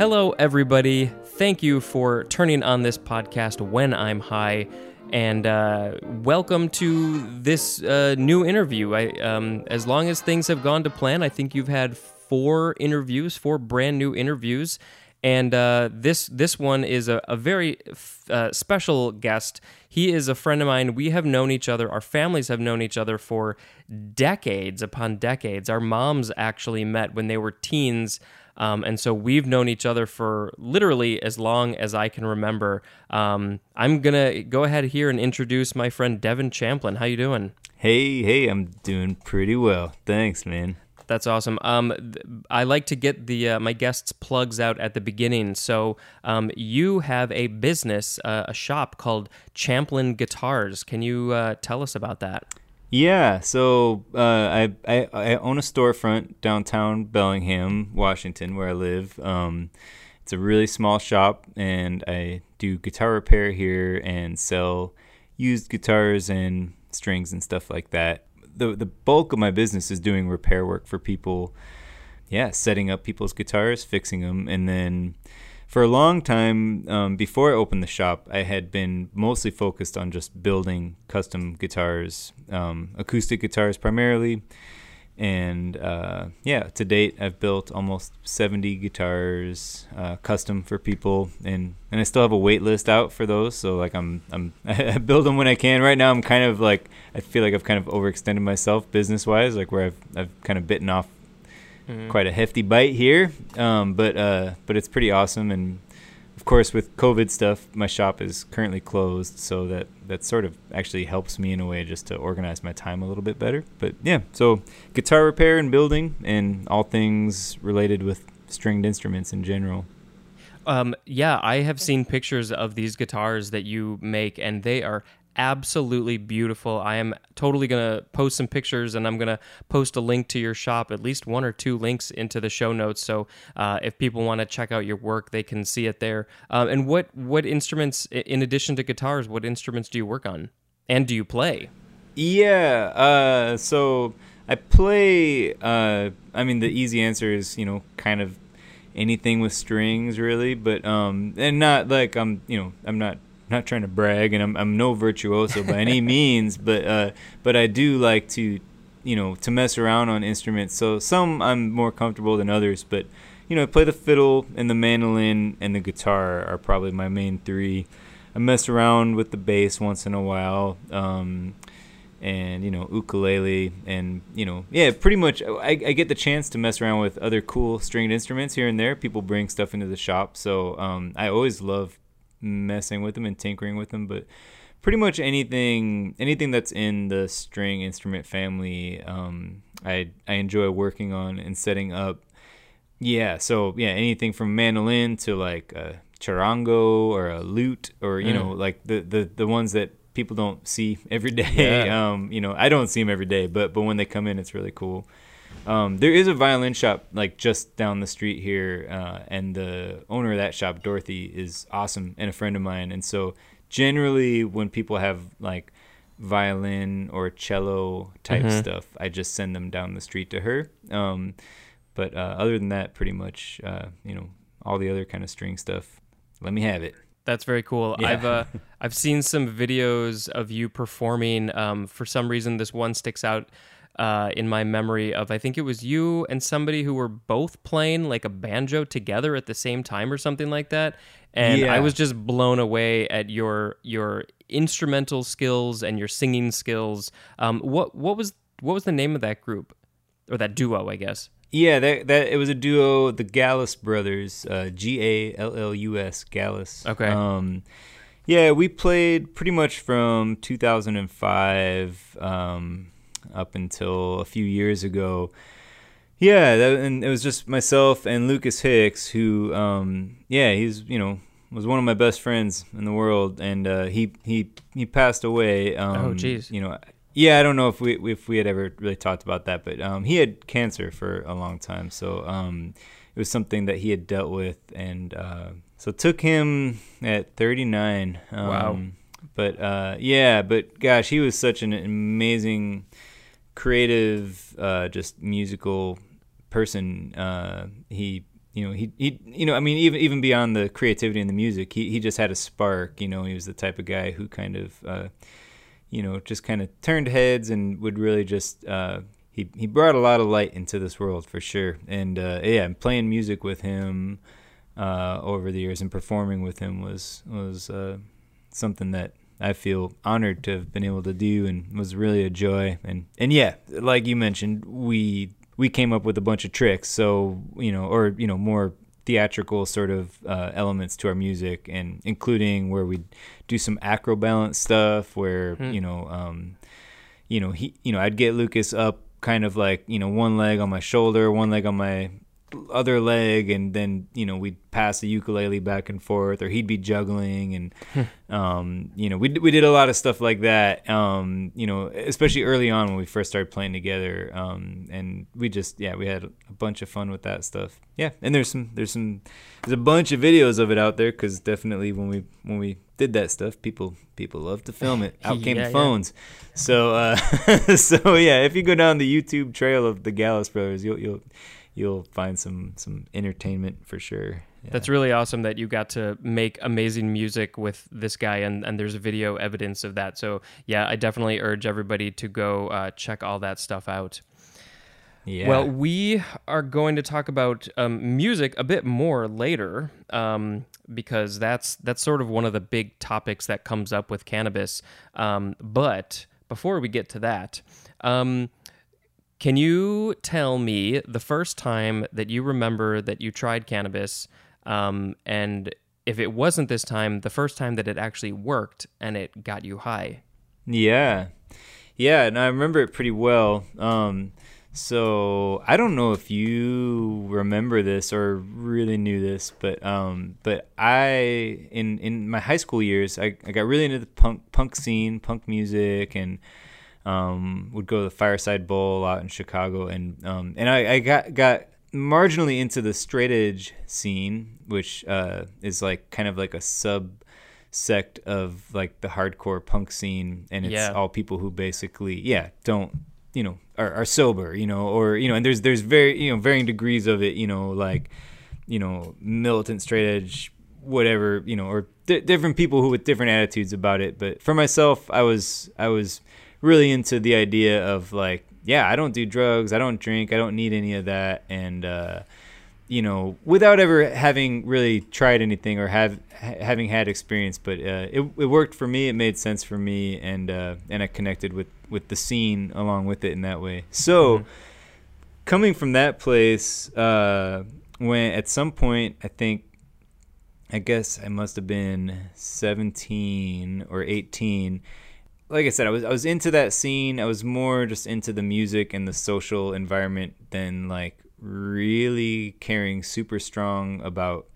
Hello, everybody. Thank you for turning on this podcast when I'm high. And uh, welcome to this uh, new interview. I, um, as long as things have gone to plan, I think you've had four interviews, four brand new interviews, and uh, this this one is a, a very uh, special guest. He is a friend of mine. We have known each other. Our families have known each other for decades upon decades. Our moms actually met when they were teens. Um, and so we've known each other for literally as long as I can remember. Um, I'm gonna go ahead here and introduce my friend Devin Champlin. How you doing? Hey, hey, I'm doing pretty well. Thanks, man. That's awesome. Um, th- I like to get the uh, my guests' plugs out at the beginning. So um, you have a business, uh, a shop called Champlin Guitars. Can you uh, tell us about that? Yeah, so uh, I, I I own a storefront downtown Bellingham, Washington, where I live. Um, it's a really small shop, and I do guitar repair here and sell used guitars and strings and stuff like that the the bulk of my business is doing repair work for people. Yeah, setting up people's guitars, fixing them, and then for a long time um, before I opened the shop, I had been mostly focused on just building custom guitars, um, acoustic guitars primarily and uh, yeah, to date I've built almost 70 guitars uh, custom for people, and and I still have a wait list out for those. So like I'm I'm I build them when I can. Right now I'm kind of like I feel like I've kind of overextended myself business wise, like where I've I've kind of bitten off mm-hmm. quite a hefty bite here. Um, but uh, but it's pretty awesome, and of course, with COVID stuff, my shop is currently closed, so that that sort of actually helps me in a way just to organize my time a little bit better. But yeah, so guitar repair and building, and all things related with stringed instruments in general. Um, yeah, I have seen pictures of these guitars that you make, and they are absolutely beautiful. I am totally going to post some pictures and I'm going to post a link to your shop, at least one or two links into the show notes. So uh, if people want to check out your work, they can see it there. Um, and what, what instruments, in addition to guitars, what instruments do you work on? And do you play? Yeah. Uh, so I play, uh, I mean, the easy answer is, you know, kind of anything with strings really but um and not like i'm you know i'm not not trying to brag, and I'm I'm no virtuoso by any means, but uh, but I do like to, you know, to mess around on instruments. So some I'm more comfortable than others, but you know, I play the fiddle and the mandolin and the guitar are probably my main three. I mess around with the bass once in a while. Um, and you know ukulele and you know yeah pretty much I, I get the chance to mess around with other cool stringed instruments here and there people bring stuff into the shop so um, i always love messing with them and tinkering with them, but pretty much anything anything that's in the string instrument family, um, I I enjoy working on and setting up. Yeah, so yeah, anything from mandolin to like a charango or a lute or you mm. know like the, the the ones that people don't see every day. Yeah. Um, you know, I don't see them every day, but but when they come in, it's really cool. Um, there is a violin shop like just down the street here, uh, and the owner of that shop, Dorothy, is awesome and a friend of mine. And so generally, when people have like violin or cello type mm-hmm. stuff, I just send them down the street to her. Um, but uh, other than that, pretty much, uh, you know, all the other kind of string stuff, let me have it. That's very cool. Yeah. I've uh, I've seen some videos of you performing. Um, for some reason, this one sticks out uh, in my memory of I think it was you and somebody who were both playing like a banjo together at the same time or something like that. And yeah. I was just blown away at your your instrumental skills and your singing skills. Um, what what was what was the name of that group or that duo? I guess. Yeah, that that it was a duo, the Gallus brothers, uh, G A L L U S, Gallus. Okay. Um, yeah, we played pretty much from 2005. Um, up until a few years ago. Yeah, that, and it was just myself and Lucas Hicks, who, um, yeah, he's you know was one of my best friends in the world, and uh, he he he passed away. Um, oh, jeez. You know, yeah, I don't know if we if we had ever really talked about that, but um, he had cancer for a long time, so um, it was something that he had dealt with, and uh, so took him at 39. Um, wow. But uh, yeah, but gosh, he was such an amazing creative, uh, just musical person. Uh, he you know he he you know I mean even even beyond the creativity and the music, he he just had a spark. You know, he was the type of guy who kind of uh, you know just kind of turned heads and would really just. Uh, he, he brought a lot of light into this world for sure, and uh, yeah, playing music with him uh, over the years and performing with him was was something that I feel honored to have been able to do and was really a joy. And and yeah, like you mentioned, we we came up with a bunch of tricks. So you know, or you know, more theatrical sort of uh, elements to our music, and including where we do some acro balance stuff, where hmm. you know, um, you know, he, you know, I'd get Lucas up kind of like you know one leg on my shoulder, one leg on my other leg and then you know we'd pass the ukulele back and forth or he'd be juggling and hmm. um, you know we, we did a lot of stuff like that um, you know especially early on when we first started playing together um, and we just yeah we had a bunch of fun with that stuff yeah and there's some there's some there's a bunch of videos of it out there because definitely when we when we did that stuff people people love to film it out came yeah, the phones yeah. so uh, so yeah if you go down the youtube trail of the gallus brothers you'll you'll you'll find some some entertainment for sure. Yeah. That's really awesome that you got to make amazing music with this guy, and, and there's video evidence of that. So, yeah, I definitely urge everybody to go uh, check all that stuff out. Yeah. Well, we are going to talk about um, music a bit more later, um, because that's that's sort of one of the big topics that comes up with cannabis. Um, but before we get to that, um, can you tell me the first time that you remember that you tried cannabis, um, and if it wasn't this time, the first time that it actually worked and it got you high? Yeah, yeah, and I remember it pretty well. Um, so I don't know if you remember this or really knew this, but um, but I in in my high school years, I, I got really into the punk punk scene, punk music, and um, would go to the Fireside Bowl out in Chicago, and um, and I, I got got marginally into the straight edge scene, which uh, is like kind of like a sub sect of like the hardcore punk scene, and it's yeah. all people who basically yeah don't you know are, are sober, you know, or you know, and there's there's very you know varying degrees of it, you know, like you know militant straight edge whatever you know or different people who with different attitudes about it. But for myself i was i was really into the idea of like, yeah, I don't do drugs, I don't drink, I don't need any of that, and uh, you know, without ever having really tried anything or have ha- having had experience, but uh, it it worked for me. It made sense for me, and uh, and I connected with with the scene along with it in that way. So, mm-hmm. coming from that place, uh, when at some point I think I guess I must have been 17 or 18 like I said, I was I was into that scene. I was more just into the music and the social environment than like really caring super strong about,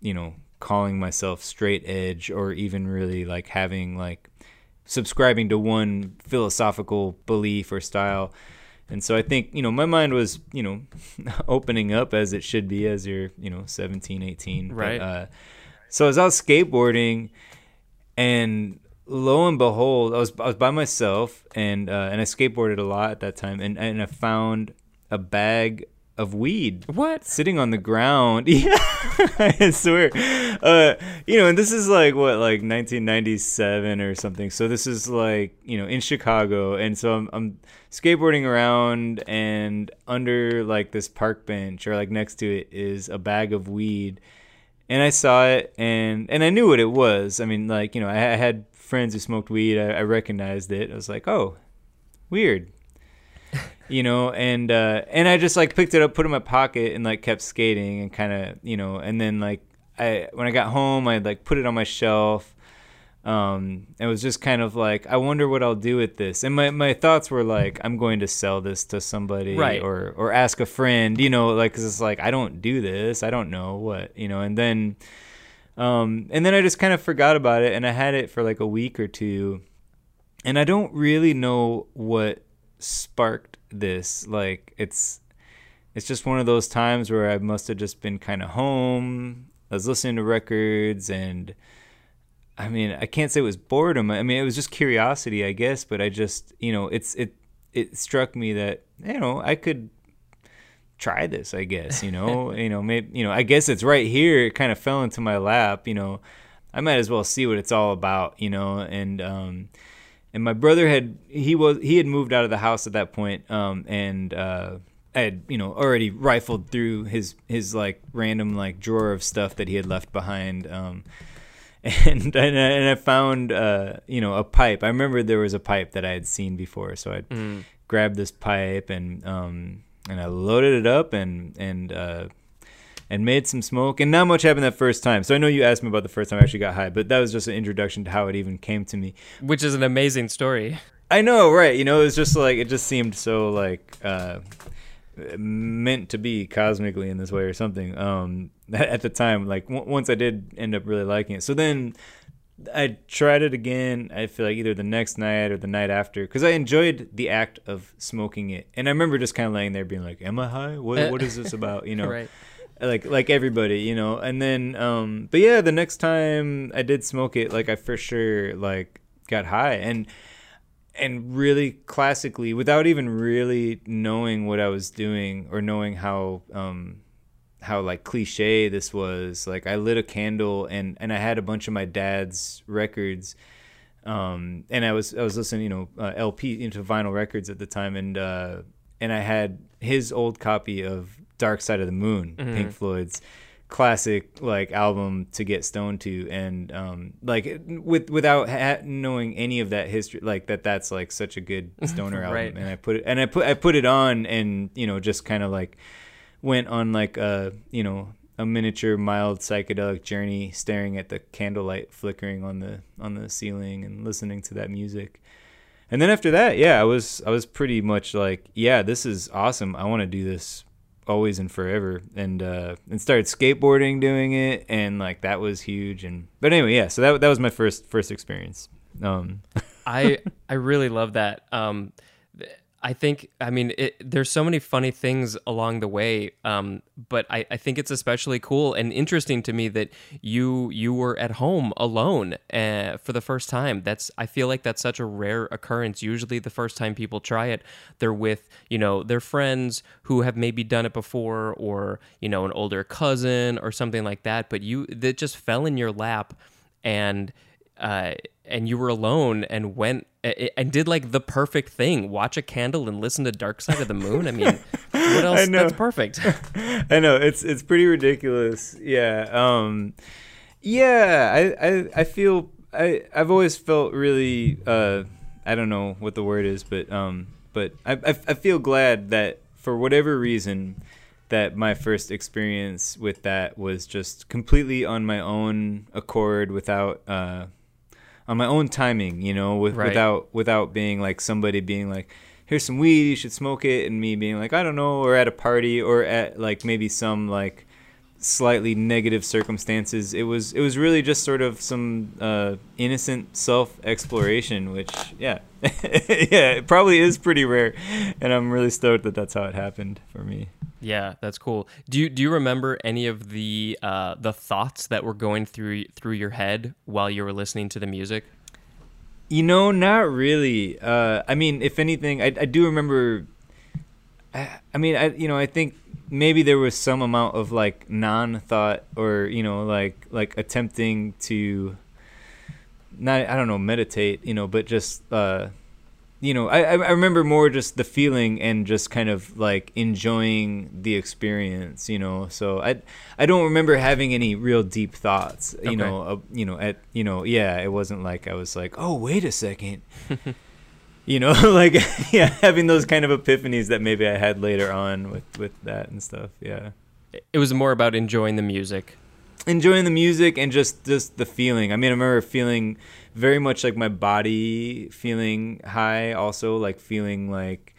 you know, calling myself straight edge or even really like having like subscribing to one philosophical belief or style. And so I think, you know, my mind was, you know, opening up as it should be as you're, you know, 17, 18. Right. But, uh, so I was out skateboarding and lo and behold, I was I was by myself and uh, and I skateboarded a lot at that time, and and I found a bag of weed. What? Sitting on the ground. Yeah, I swear. Uh, you know, and this is like what, like 1997 or something. So this is like you know in Chicago, and so I'm, I'm skateboarding around, and under like this park bench or like next to it is a bag of weed. And I saw it, and and I knew what it was. I mean, like you know, I, I had friends who smoked weed, I, I recognized it. I was like, oh, weird. you know, and uh, and I just like picked it up, put it in my pocket, and like kept skating, and kind of you know, and then like I when I got home, I like put it on my shelf. Um, it was just kind of like, I wonder what I'll do with this. And my, my thoughts were like, I'm going to sell this to somebody, right. or or ask a friend, you know, like cause it's like I don't do this, I don't know what, you know, and then um, and then I just kind of forgot about it, and I had it for like a week or two, and I don't really know what sparked this. Like it's it's just one of those times where I must have just been kind of home. I was listening to records, and I mean, I can't say it was boredom. I mean, it was just curiosity, I guess. But I just, you know, it's it it struck me that you know I could try this, I guess, you know, you know, maybe, you know, I guess it's right here. It kind of fell into my lap, you know, I might as well see what it's all about, you know, and, um, and my brother had, he was, he had moved out of the house at that point, um, and, uh, I had, you know, already rifled through his, his like random like drawer of stuff that he had left behind, um, and and I, and I found uh, you know a pipe. I remember there was a pipe that I had seen before, so I mm. grabbed this pipe and um, and I loaded it up and and uh, and made some smoke. And not much happened that first time. So I know you asked me about the first time I actually got high, but that was just an introduction to how it even came to me. Which is an amazing story. I know, right? You know, it was just like it just seemed so like uh, meant to be cosmically in this way or something. Um, at the time, like w- once I did end up really liking it. So then I tried it again. I feel like either the next night or the night after because I enjoyed the act of smoking it, and I remember just kind of laying there being like, "Am I high? What what is this about?" You know, right. like like everybody, you know. And then, um, but yeah, the next time I did smoke it, like I for sure like got high and and really classically without even really knowing what I was doing or knowing how um how like cliche this was like i lit a candle and and i had a bunch of my dad's records um and i was i was listening you know uh, lp into vinyl records at the time and uh and i had his old copy of dark side of the moon mm-hmm. pink floyd's classic like album to get stoned to and um like with without ha- knowing any of that history like that that's like such a good stoner album right. and i put it and i put i put it on and you know just kind of like went on like a you know a miniature mild psychedelic journey staring at the candlelight flickering on the on the ceiling and listening to that music. And then after that yeah i was i was pretty much like yeah this is awesome. I want to do this always and forever. And uh and started skateboarding doing it and like that was huge. And but anyway yeah so that that was my first first experience. Um i i really love that. Um I think, I mean, it, there's so many funny things along the way, um, but I, I, think it's especially cool and interesting to me that you you were at home alone uh, for the first time. That's I feel like that's such a rare occurrence. Usually, the first time people try it, they're with you know their friends who have maybe done it before, or you know an older cousin or something like that. But you that just fell in your lap, and uh, and you were alone and went and did like the perfect thing. Watch a candle and listen to dark side of the moon. I mean what else? That's perfect. I know. It's it's pretty ridiculous. Yeah um yeah i i, I feel i i've always felt really uh i don't know what the word is but um but i i, I feel glad that for whatever reason that my first experience with that was just completely on my own accord without uh on my own timing, you know, with, right. without without being like somebody being like, "Here's some weed, you should smoke it," and me being like, "I don't know," or at a party, or at like maybe some like slightly negative circumstances. It was it was really just sort of some uh, innocent self exploration, which yeah, yeah, it probably is pretty rare, and I'm really stoked that that's how it happened for me. Yeah, that's cool. Do you do you remember any of the uh, the thoughts that were going through through your head while you were listening to the music? You know, not really. Uh, I mean, if anything, I, I do remember. I, I mean, I you know, I think maybe there was some amount of like non thought or you know, like like attempting to not I don't know meditate, you know, but just uh, you know, I, I remember more just the feeling and just kind of like enjoying the experience, you know. So I I don't remember having any real deep thoughts, you okay. know. Uh, you know, at you know, yeah, it wasn't like I was like, oh, wait a second, you know, like yeah, having those kind of epiphanies that maybe I had later on with with that and stuff. Yeah, it was more about enjoying the music, enjoying the music and just just the feeling. I mean, I remember feeling very much like my body feeling high, also like feeling like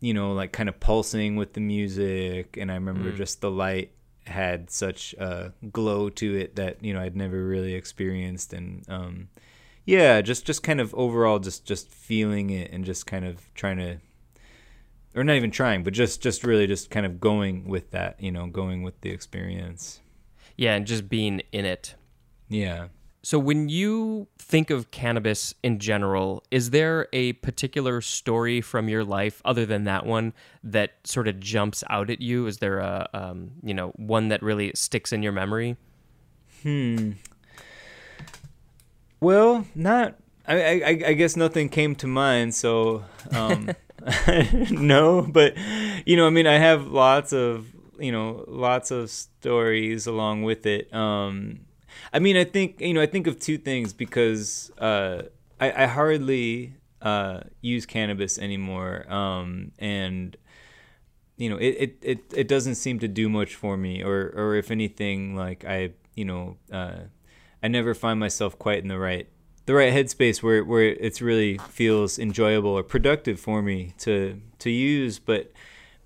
you know like kind of pulsing with the music, and I remember mm. just the light had such a glow to it that you know I'd never really experienced, and um, yeah, just just kind of overall just just feeling it and just kind of trying to or not even trying, but just just really just kind of going with that, you know, going with the experience. Yeah, and just being in it. Yeah. So, when you think of cannabis in general, is there a particular story from your life other than that one that sort of jumps out at you? Is there a, um, you know, one that really sticks in your memory? Hmm. Well, not. I, I, I guess nothing came to mind, so um, no. But you know, I mean, I have lots of you know lots of stories along with it. Um, I mean, I think you know, I think of two things because uh, I, I hardly uh, use cannabis anymore, um, and you know, it, it, it, it doesn't seem to do much for me, or or if anything, like I you know, uh, I never find myself quite in the right the right headspace where where it's really feels enjoyable or productive for me to to use, but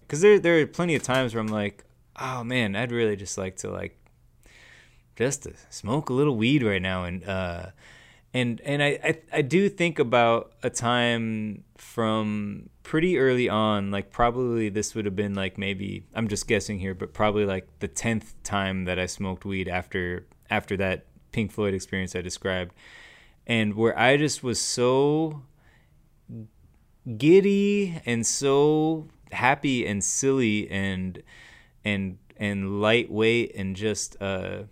because there there are plenty of times where I'm like, oh man, I'd really just like to like just to smoke a little weed right now. And uh and and I, I I do think about a time from pretty early on like probably this would have been like maybe I'm just guessing here but probably like the 10th time that I smoked weed after after that Pink Floyd experience I described. And where I just was so giddy and so happy and silly and and and lightweight and just uh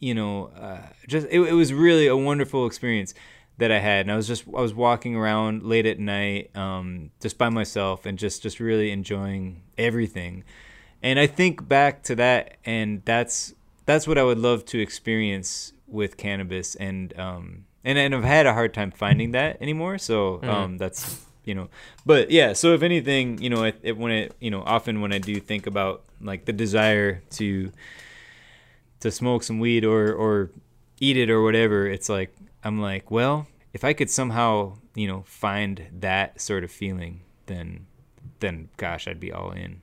you know, uh, just it, it was really a wonderful experience that I had. And I was just I was walking around late at night, um, just by myself, and just just really enjoying everything. And I think back to that, and that's that's what I would love to experience with cannabis. And um, and and I've had a hard time finding that anymore. So mm-hmm. um, mm. that's you know, but yeah. So if anything, you know, it, it when it you know often when I do think about like the desire to to smoke some weed or or eat it or whatever, it's like I'm like, well, if I could somehow, you know, find that sort of feeling, then then gosh, I'd be all in.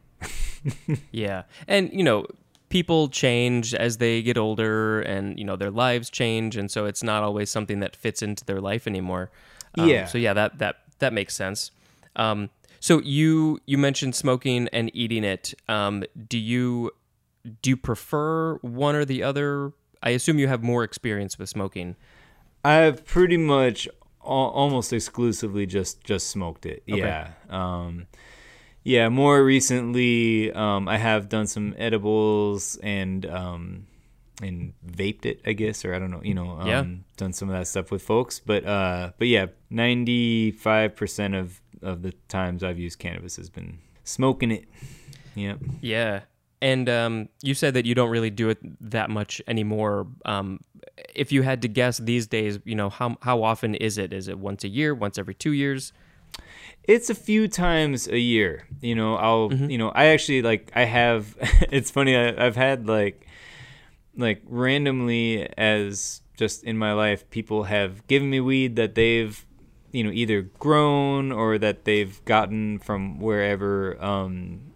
yeah. And you know, people change as they get older and you know their lives change and so it's not always something that fits into their life anymore. Um, yeah. So yeah, that that that makes sense. Um, so you you mentioned smoking and eating it. Um, do you do you prefer one or the other? I assume you have more experience with smoking. I've pretty much almost exclusively just just smoked it. Okay. Yeah. Um, yeah. More recently, um, I have done some edibles and um, and vaped it, I guess, or I don't know. You know, yeah. Um, done some of that stuff with folks. But uh, but yeah, ninety five percent of of the times I've used cannabis has been smoking it. Yep. Yeah. And um, you said that you don't really do it that much anymore. Um, if you had to guess these days, you know how how often is it? Is it once a year? Once every two years? It's a few times a year. You know, I'll mm-hmm. you know I actually like I have. it's funny. I, I've had like like randomly as just in my life, people have given me weed that they've you know either grown or that they've gotten from wherever um,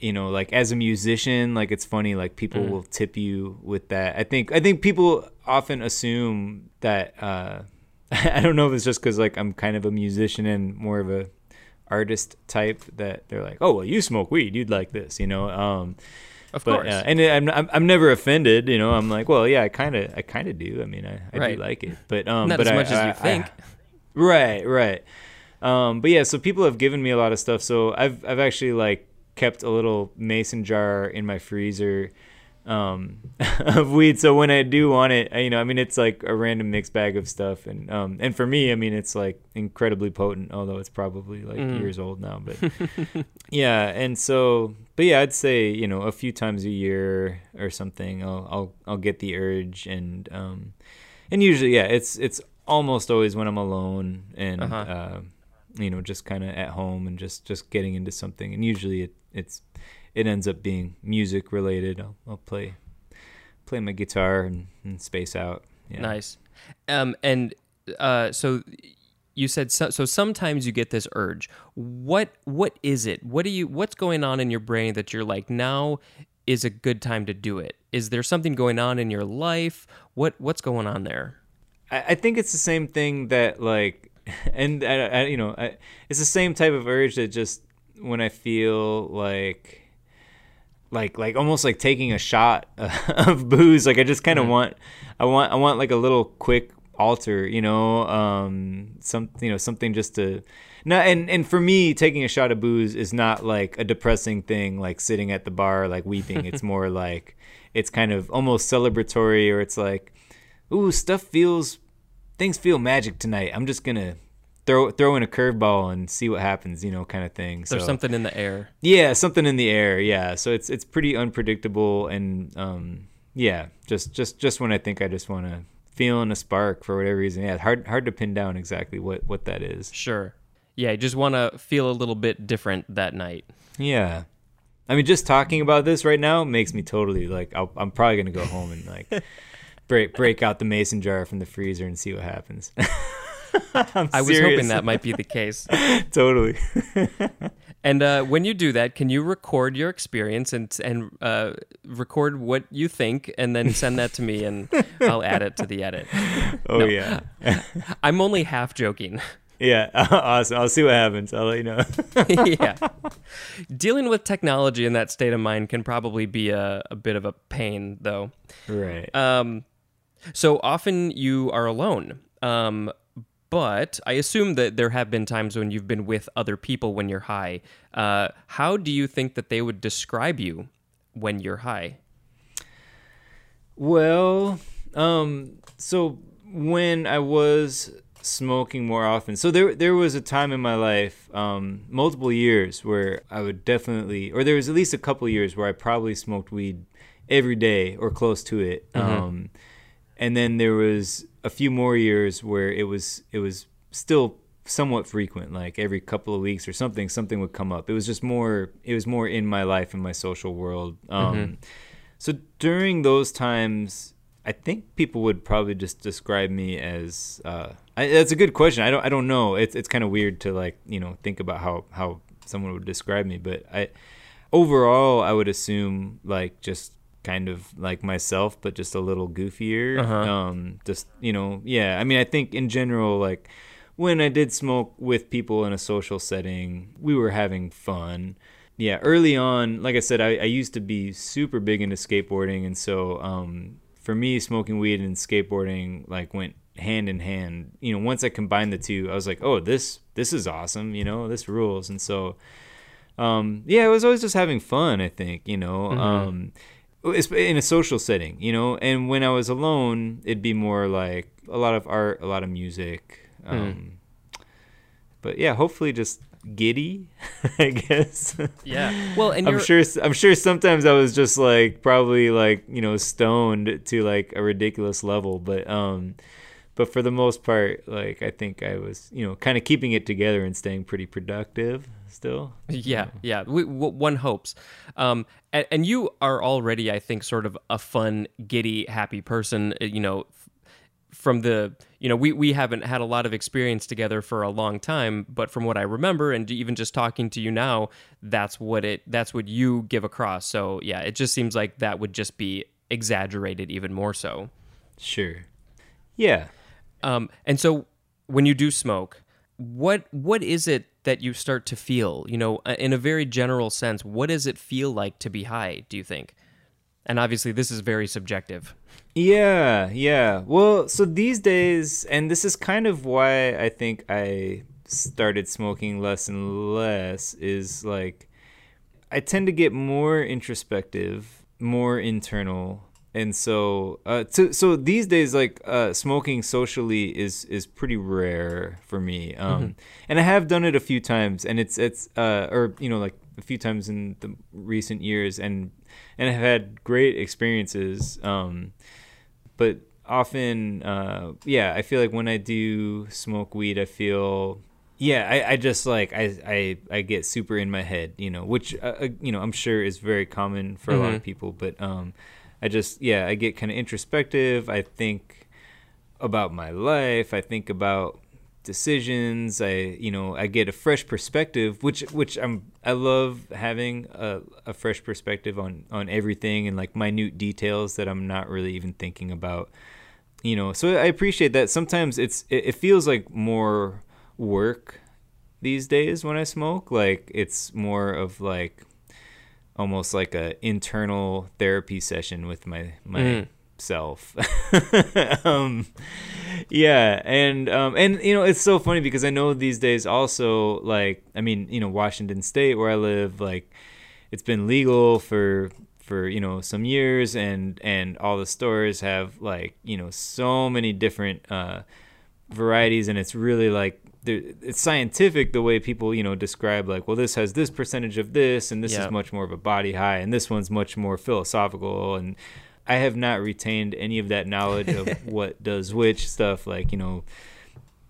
you know like as a musician like it's funny like people mm. will tip you with that i think i think people often assume that uh i don't know if it's just because like i'm kind of a musician and more of a artist type that they're like oh well you smoke weed you'd like this you know um of but, course, uh, and I'm, I'm I'm never offended. You know, I'm like, well, yeah, I kind of I kind of do. I mean, I, I right. do like it, but um, not but as I, much I, as you think. right, right. Um, but yeah, so people have given me a lot of stuff. So I've I've actually like kept a little mason jar in my freezer um, of weed. So when I do want it, you know, I mean, it's like a random mixed bag of stuff, and um, and for me, I mean, it's like incredibly potent. Although it's probably like mm. years old now, but yeah. And so, but yeah, I'd say you know a few times a year or something, I'll I'll I'll get the urge, and um, and usually, yeah, it's it's almost always when I'm alone and. Uh-huh. Uh, you know, just kind of at home and just just getting into something, and usually it it's it ends up being music related. I'll, I'll play play my guitar and, and space out. Yeah. Nice. Um, and uh, so you said so, so sometimes you get this urge. What what is it? What do you what's going on in your brain that you're like now is a good time to do it? Is there something going on in your life? What what's going on there? I, I think it's the same thing that like, and I, I, you know, I, it's the same type of urge that just when I feel like like like almost like taking a shot of booze. Like I just kind of mm-hmm. want I want I want like a little quick alter, you know, um, some you know something just to. No, and and for me, taking a shot of booze is not like a depressing thing, like sitting at the bar like weeping. it's more like it's kind of almost celebratory, or it's like, ooh, stuff feels, things feel magic tonight. I'm just gonna throw throw in a curveball and see what happens, you know, kind of thing. There's something in the air. Yeah, something in the air. Yeah, so it's it's pretty unpredictable, and um, yeah, just just just when I think I just want to feeling a spark for whatever reason. Yeah, hard hard to pin down exactly what what that is. Sure. Yeah, you just want to feel a little bit different that night. Yeah. I mean, just talking about this right now makes me totally like. i am probably gonna go home and like break break out the mason jar from the freezer and see what happens. I was hoping that might be the case. totally. and uh, when you do that, can you record your experience and and uh, record what you think, and then send that to me, and I'll add it to the edit. Oh no, yeah. I'm only half joking. Yeah, awesome. I'll see what happens. I'll let you know. yeah. Dealing with technology in that state of mind can probably be a, a bit of a pain, though. Right. Um, so often you are alone. Um, but I assume that there have been times when you've been with other people when you're high. Uh, how do you think that they would describe you when you're high? Well, um, so when I was smoking more often, so there there was a time in my life, um, multiple years where I would definitely, or there was at least a couple years where I probably smoked weed every day or close to it. Mm-hmm. Um, and then there was a few more years where it was it was still somewhat frequent like every couple of weeks or something something would come up. It was just more it was more in my life in my social world. Um, mm-hmm. so during those times i think people would probably just describe me as uh, I, that's a good question. I don't i don't know. It's it's kind of weird to like you know think about how how someone would describe me but i overall i would assume like just kind of like myself, but just a little goofier. Uh-huh. Um, just you know, yeah. I mean, I think in general, like when I did smoke with people in a social setting, we were having fun. Yeah, early on, like I said, I, I used to be super big into skateboarding, and so um, for me, smoking weed and skateboarding like went hand in hand. You know, once I combined the two, I was like, oh, this this is awesome. You know, this rules, and so. Um, yeah, I was always just having fun. I think you know. Mm-hmm. Um, in a social setting, you know. And when I was alone, it'd be more like a lot of art, a lot of music. Hmm. Um, mm. But yeah, hopefully just giddy, I guess. Yeah. Well, and I'm sure I'm sure sometimes I was just like probably like you know stoned to like a ridiculous level, but um, but for the most part, like I think I was you know kind of keeping it together and staying pretty productive still. Yeah, yeah. We, w- one hopes. Um, and, and, you are already, I think, sort of a fun, giddy, happy person. Uh, you know, from the you know we we haven't had a lot of experience together for a long time, but from what I remember, and even just talking to you now, that's what it that's what you give across. So yeah, it just seems like that would just be exaggerated even more so. Sure. Yeah. Um, and so when you do smoke, what what is it that you start to feel? You know, uh, in a very general sense, what does it feel like to be high, do you think? And obviously, this is very subjective. Yeah, yeah. Well, so these days, and this is kind of why I think I started smoking less and less, is like I tend to get more introspective, more internal, and so uh so, so these days like uh smoking socially is is pretty rare for me um mm-hmm. and i have done it a few times and it's it's uh or you know like a few times in the recent years and and i've had great experiences um but often uh yeah i feel like when i do smoke weed i feel yeah I, I just like I, I i get super in my head you know which uh, uh you know i'm sure is very common for mm-hmm. a lot of mm-hmm. people but um I just yeah, I get kind of introspective. I think about my life. I think about decisions. I you know I get a fresh perspective, which which I'm I love having a, a fresh perspective on on everything and like minute details that I'm not really even thinking about. You know, so I appreciate that. Sometimes it's it, it feels like more work these days when I smoke. Like it's more of like almost like a internal therapy session with my my Mm. um, yeah, and um, and you know it's so funny because I know these days also like I mean you know Washington State where I live like it's been legal for for you know some years and and all the stores have like you know so many different uh, varieties and it's really like it's scientific the way people you know describe like well this has this percentage of this and this Yeah. is much more of a body high and this one's much more philosophical and I have not retained any of that knowledge of what does which stuff like you know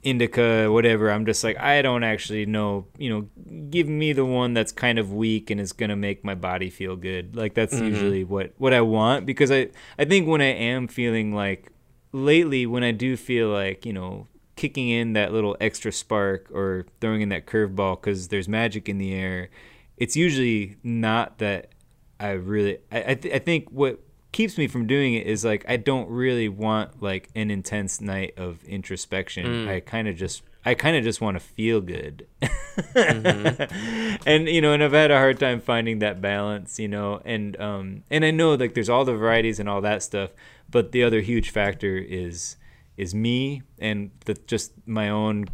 indica whatever i'm just like i don't actually know you know give me the one that's kind of weak and is going to make my body feel good like that's Mhm. usually what what i want because i i think when i am feeling like lately when i do feel like you know kicking in that little extra spark or throwing in that curveball because there's magic in the air it's usually not that i really i I, th- I think what keeps me from doing it is like I don't really want like an intense night of introspection. Mm. I kind of just I kind of just want to feel good. and you know, and I've had a hard time finding that balance, you know, and um and I know like there's all the varieties and all that stuff, but the other huge factor is is me and the just my own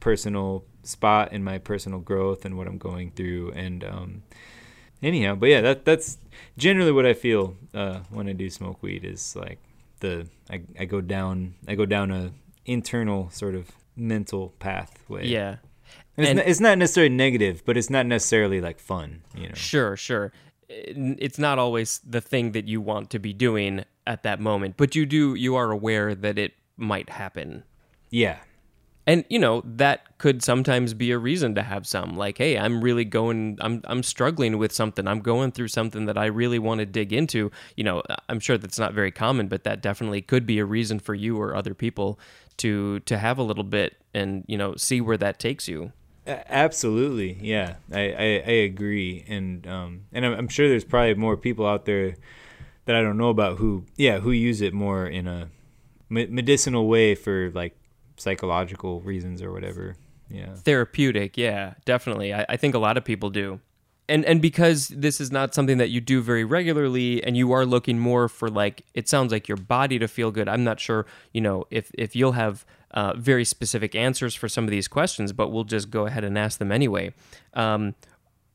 personal spot and my personal growth and what I'm going through and um anyhow but yeah that that's generally what i feel uh, when i do smoke weed is like the I, I go down i go down a internal sort of mental pathway Yeah. and it's, And- not, it's not necessarily negative but it's not necessarily like fun you know Sure, sure. It's not always the thing that you want to be doing at that moment, but you do you are aware that it might happen. yeah And you know, that could sometimes be a reason to have some like, hey, I'm really going I'm I'm struggling with something. I'm going through something that I really want to dig into. You know, I'm sure that's not very common, but that definitely could be a reason for you or other people to to have a little bit and, you know, see where that takes you. Absolutely yeah I, I i agree and um and I'm, I'm sure there's probably more people out there that i don't know about who yeah who use it more in a medicinal way for like psychological reasons or whatever. Yeah. Therapeutic yeah definitely. I, I think a lot of people do. And and because this is not something that you do very regularly and you are looking more for like it sounds like your body to feel good i'm not sure you know if if you'll have uh, very specific answers for some of these questions but we'll just go ahead and ask them anyway. Um,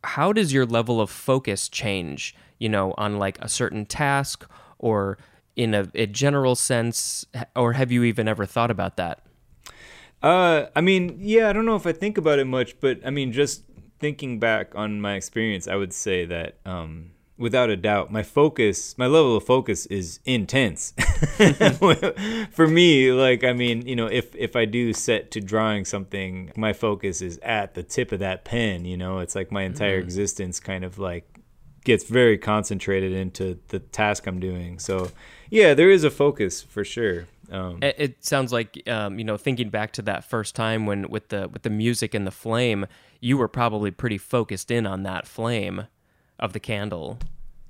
how does your level of focus change you know on like a certain task or in a, a general sense or have you even ever thought about that Uh, I mean, yeah, I don't know if I think about it much, but I mean, just thinking back on my experience, I would say that, um, without a doubt, my focus, my level of focus is intense. For me, like, I mean, you know, if if I do set to drawing something, my focus is at the tip of that pen. You know, it's like my entire existence kind of like gets very concentrated into the task I'm doing. So, yeah, there is a focus for sure. Um, It, it sounds like um, you know, thinking back to that first time when with the with the music and the flame, you were probably pretty focused in on that flame of the candle.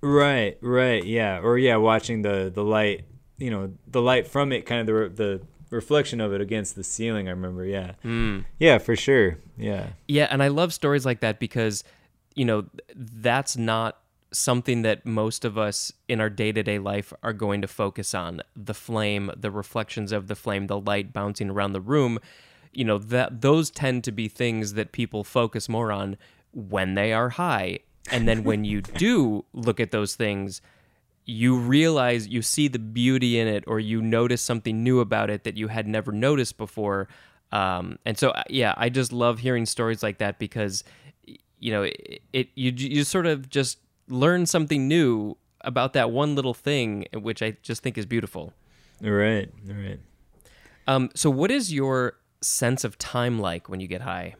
Right, right, yeah, or yeah, watching the the light, you know, the light from it, kind of the the reflection of it against the ceiling. I remember, yeah, Mm. yeah, for sure, yeah, Yeah, and I love stories like that because you know that's not something that most of us in our day-to-day life are going to focus on the flame the reflections of the flame the light bouncing around the room. You know that those tend to be things that people focus more on when they are high. And then when you do look at those things you realize you see the beauty in it or you notice something new about it that you had never noticed before. Um, and so uh, yeah i just love hearing stories like that because you know it, it you you sort of just learn something new about that one little thing which i just think is beautiful right, right. um, so what is your sense of time like when you get high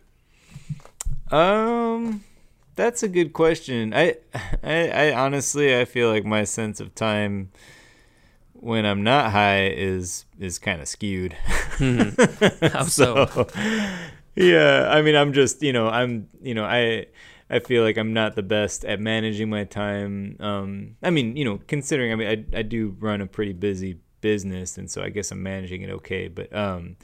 Um, that's a good question. I, I, I honestly, I feel like my sense of time when I'm not high is is kind of skewed. how so yeah, I mean, I'm just, you know, I'm, you know, I, I feel like I'm not the best at managing my time. Um, I mean, you know, considering, I mean, I, I do run a pretty busy business, and so I guess I'm managing it okay. But, um,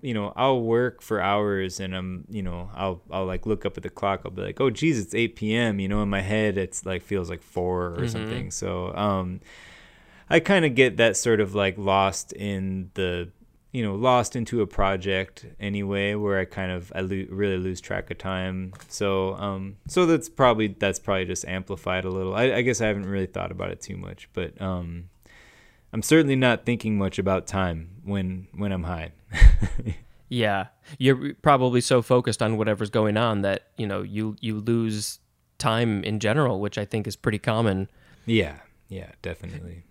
you know I'll work for hours and I'm you know I'll I'll like look up at the clock I'll be like oh geez it's 8 p.m. you know in my head it's like feels like 4 or Mhm. something so um I kind of get that sort of like lost in the you know lost into a project anyway where I kind of I lo- really lose track of time so um so that's probably that's probably just amplified a little I, I guess I haven't really thought about it too much but um I'm certainly not thinking much about time when when I'm high. Yeah, you're probably so focused on whatever's going on that you know you you lose time in general, which I think is pretty common. yeah, yeah, definitely.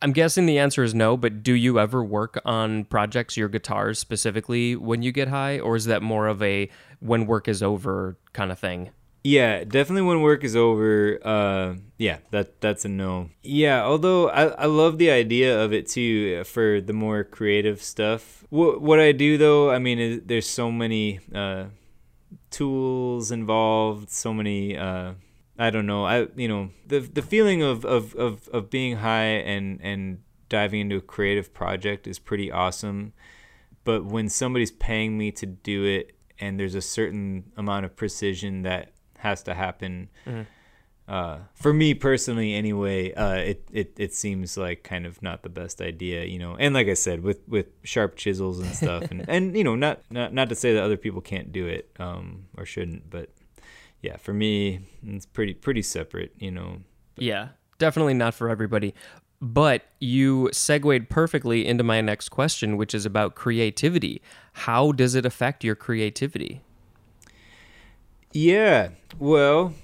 I'm guessing the answer is no, but do you ever work on projects, your guitars specifically, when you get high, or is that more of a when work is over kind of thing? Yeah, definitely when work is over, uh yeah, that that's a no. Yeah, although I I love the idea of it too uh, for the more creative stuff. What what I do though, I mean, is, there's so many uh tools involved, so many uh I don't know. I you know, the the feeling of of of of being high and and diving into a creative project is pretty awesome. But when somebody's paying me to do it and there's a certain amount of precision that has to happen Mhm. uh, for me personally anyway uh, it, it it seems like kind of not the best idea you know and like i said with with sharp chisels and stuff and and you know not not not to say that other people can't do it um or shouldn't but yeah for me it's pretty pretty separate you know Yeah, definitely not for everybody. But you segued perfectly into my next question, which is about creativity. How does it affect your creativity? Yeah. Well,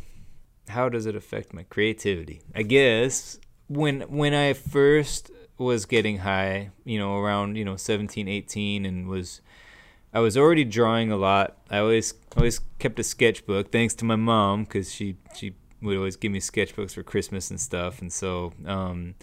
how does it affect my creativity? I guess when when I first was getting high, you know, around, you know, 17, 18 and was I was already drawing a lot. I always always kept a sketchbook thanks to my mom cuz she she would always give me sketchbooks for Christmas and stuff and so um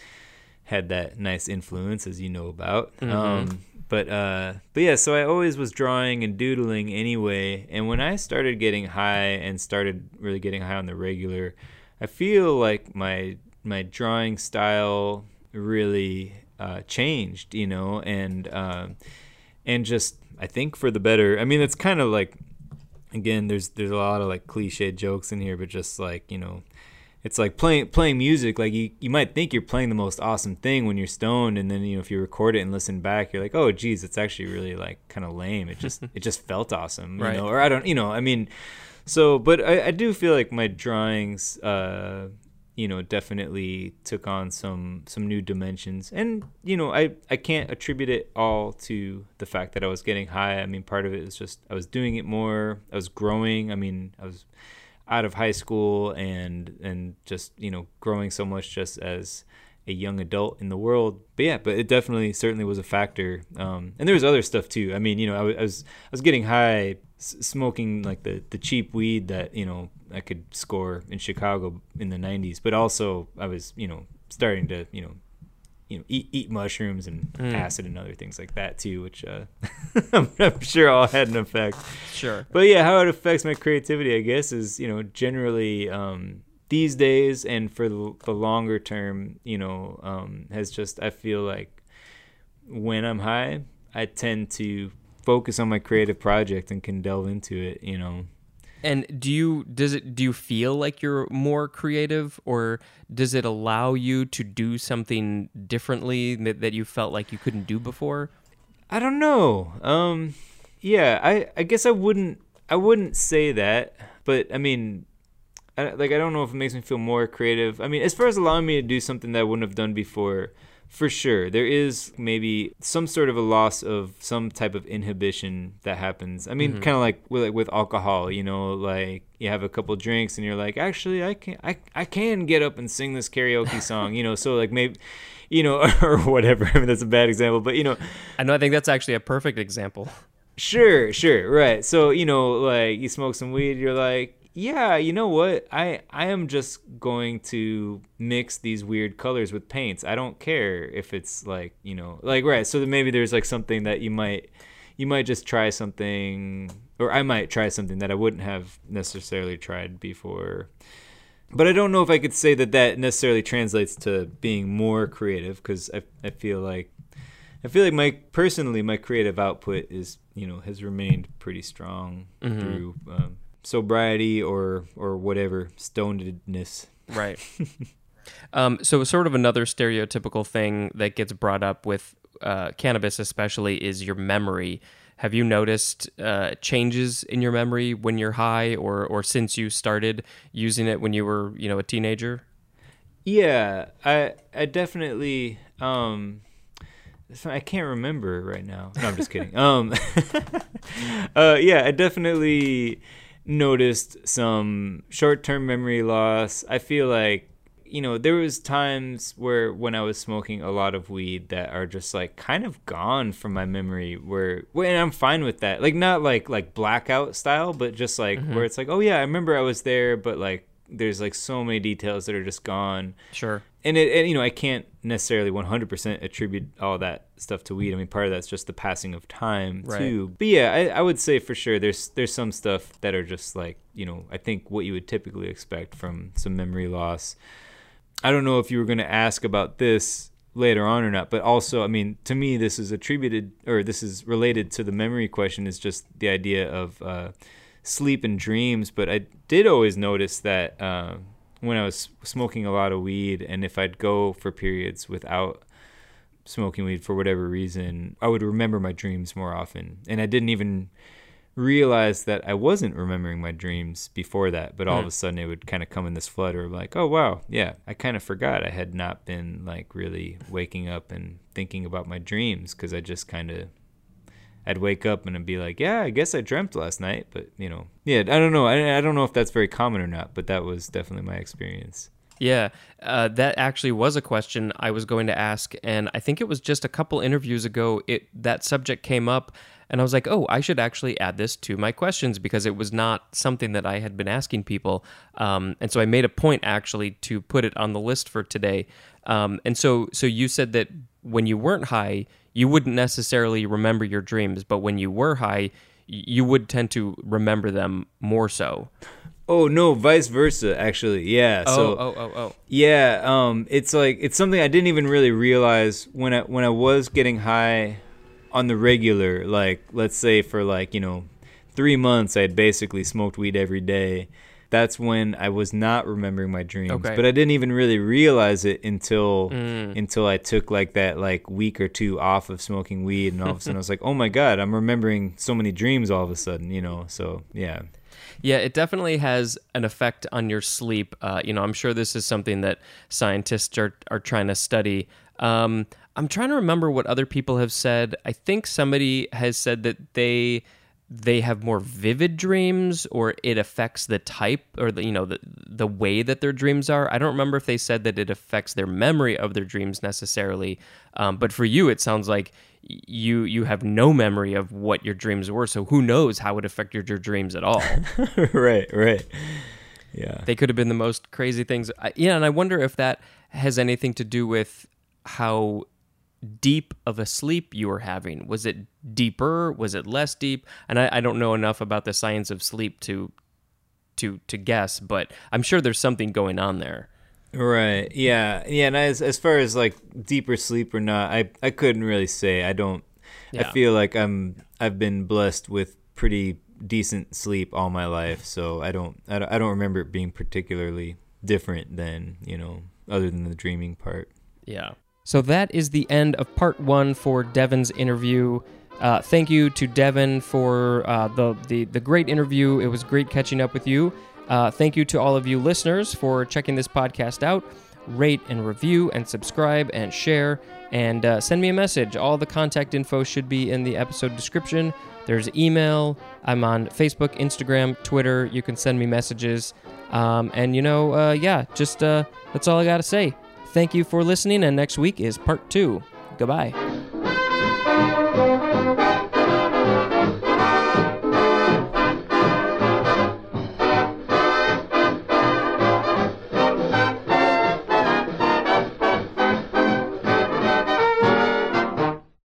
had that nice influence as you know about. Mhm. Um but uh but yeah so i always was drawing and doodling anyway and when i started getting high and started really getting high on the regular i feel like my my drawing style really uh changed you know and um and just i think for the better i mean it's kind of like again there's there's a lot of like cliche jokes in here but just like you know it's like playing playing music like you, you might think you're playing the most awesome thing when you're stoned and then you know if you record it and listen back you're like oh geez it's actually really like kind of lame it just it just felt awesome you Right. know or i don't you know i mean so but i, I do feel like my drawings uh you know definitely took on some some new dimensions. And you know i i can't attribute it all to the fact that i was getting high. I mean part of it is just i was doing it more. I was growing. I mean i was out of high school and and just you know growing so much just as a young adult in the world. But yeah but it definitely certainly was a factor. Um and there was other stuff too. I mean you know i, I was i was getting high s- smoking like the the cheap weed that you know i could score in chicago in the 90s but also i was you know starting to you know you know eat, eat mushrooms and Mm. acid and other things like that too which uh I'm, I'm sure all had an effect Sure. but yeah, how it affects my creativity, I guess, is you know generally um, these days and for the, the longer term, you know, um, has just I feel like when I'm high, I tend to focus on my creative project and can delve into it. You know, And do you does it do you feel like you're more creative or does it allow you to do something differently that, that you felt like you couldn't do before? I don't know. Um, yeah, I I guess I wouldn't I wouldn't say that, but I mean, I, like I don't know if it makes me feel more creative. I mean, as far as allowing me to do something that I wouldn't have done before, for sure, there is maybe some sort of a loss of some type of inhibition that happens. I mean, Mhm. kind of like with like with alcohol, you know, like you have a couple drinks and you're like, actually, I can I I can get up and sing this karaoke song, you know. So like maybe. You know, or whatever. I mean, that's a bad example, but you know, I know I think that's actually a perfect example. Sure, sure, right. So, you know, like you smoke some weed, you're like, yeah, you know what? I I am just going to mix these weird colors with paints. I don't care if it's like, you know, like right. So maybe there's like something that you might you might just try something or I might try something that I wouldn't have necessarily tried before. But I don't know if I could say that that necessarily translates to being more creative because I, I feel like I feel like my personally my creative output is you know has remained pretty strong Mhm. through um, sobriety or or whatever stonedness. Right. um, so, sort of another stereotypical thing that gets brought up with uh, cannabis, especially, is your memory. Have you noticed uh, changes in your memory when you're high, or or since you started using it when you were, you know, a teenager? Yeah, I I definitely um I can't remember right now. No, I'm just kidding. Um uh yeah, I definitely noticed some short-term memory loss. I feel like you know, there was times where when I was smoking a lot of weed that are just like kind of gone from my memory where and I'm fine with that. Like not like like blackout style, but just like mm-hmm. where it's like, "Oh yeah, I remember I was there, but like there's like so many details that are just gone." Sure. And it and, you know I can't necessarily 100% attribute all that stuff to weed. I mean, part of that's just the passing of time Right. too. But yeah, I, I would say for sure there's there's some stuff that are just like you know I think what you would typically expect from some memory loss. I don't know if you were going to ask about this later on or not, but also I mean to me this is attributed or this is related to the memory question is just the idea of uh, sleep and dreams. But I did always notice that. Uh, when I was smoking a lot of weed, and if I'd go for periods without smoking weed for whatever reason, I would remember my dreams more often. And I didn't even realize that I wasn't remembering my dreams before that, but all of Hmm. a sudden it would kind of come in this flutter of like, oh wow, yeah, I kind of forgot I had not been like really waking up and thinking about my dreams because I just kind of I'd wake up and I'd be like, yeah, I guess I dreamt last night, but you know, yeah, I don't know. I, I don't know if that's very common or not, but that was definitely my experience. Yeah, uh, that actually was a question I was going to ask, and I think it was just a couple interviews ago. It that subject came up, and I was like, "Oh, I should actually add this to my questions because it was not something that I had been asking people." Um, and so I made a point actually to put it on the list for today. Um, and so, so you said that when you weren't high, you wouldn't necessarily remember your dreams, but when you were high, you would tend to remember them more so. Oh no, vice versa. Actually, yeah. so oh, oh, oh. Yeah, um, it's like it's something I didn't even really realize when I when I was getting high on the regular. Like, let's say for like you know three months, I had basically smoked weed every day. That's when I was not remembering my dreams, Okay. but I didn't even really realize it until Mm. until I took like that like week or two off of smoking weed, and all of a sudden I was like, oh my god, I'm remembering so many dreams all of a sudden, you know. So yeah, Yeah, it definitely has an effect on your sleep. Uh, you know, I'm sure this is something that scientists are are trying to study. Um, I'm trying to remember what other people have said. I think somebody has said that they they have more vivid dreams, or it affects the type or the you know the the way that their dreams are. I don't remember if they said that it affects their memory of their dreams necessarily. Um, but for you, it sounds like you you have no memory of what your dreams were. So who knows how it affected your dreams at all? right, right, yeah. they could have been the most crazy things. I- Yeah, and I wonder if that has anything to do with how deep of a sleep you were having. Was it deeper? Was it less deep? And I, I don't know enough about the science of sleep to to to guess, but I'm sure there's something going on there. Right. Yeah. Yeah. And as as far as like deeper sleep or not, I I couldn't really say. I don't. Yeah. I feel like I'm I've been blessed with pretty decent sleep all my life, so I don't I don't, I don't remember it being particularly different than you know other than the dreaming part. Yeah. So that is the end of part one for Devin's interview. Uh, thank you to Devin for uh, the, the the great interview. It was great catching up with you. Uh, thank you to all of you listeners for checking this podcast out. Rate and review and subscribe and share and uh, send me a message. All the contact info should be in the episode description. There's email. I'm on Facebook, Instagram, Twitter. You can send me messages. Um, and you know, uh, yeah, just uh, that's all I got to say. Thank you for listening, and next week is part two. Goodbye.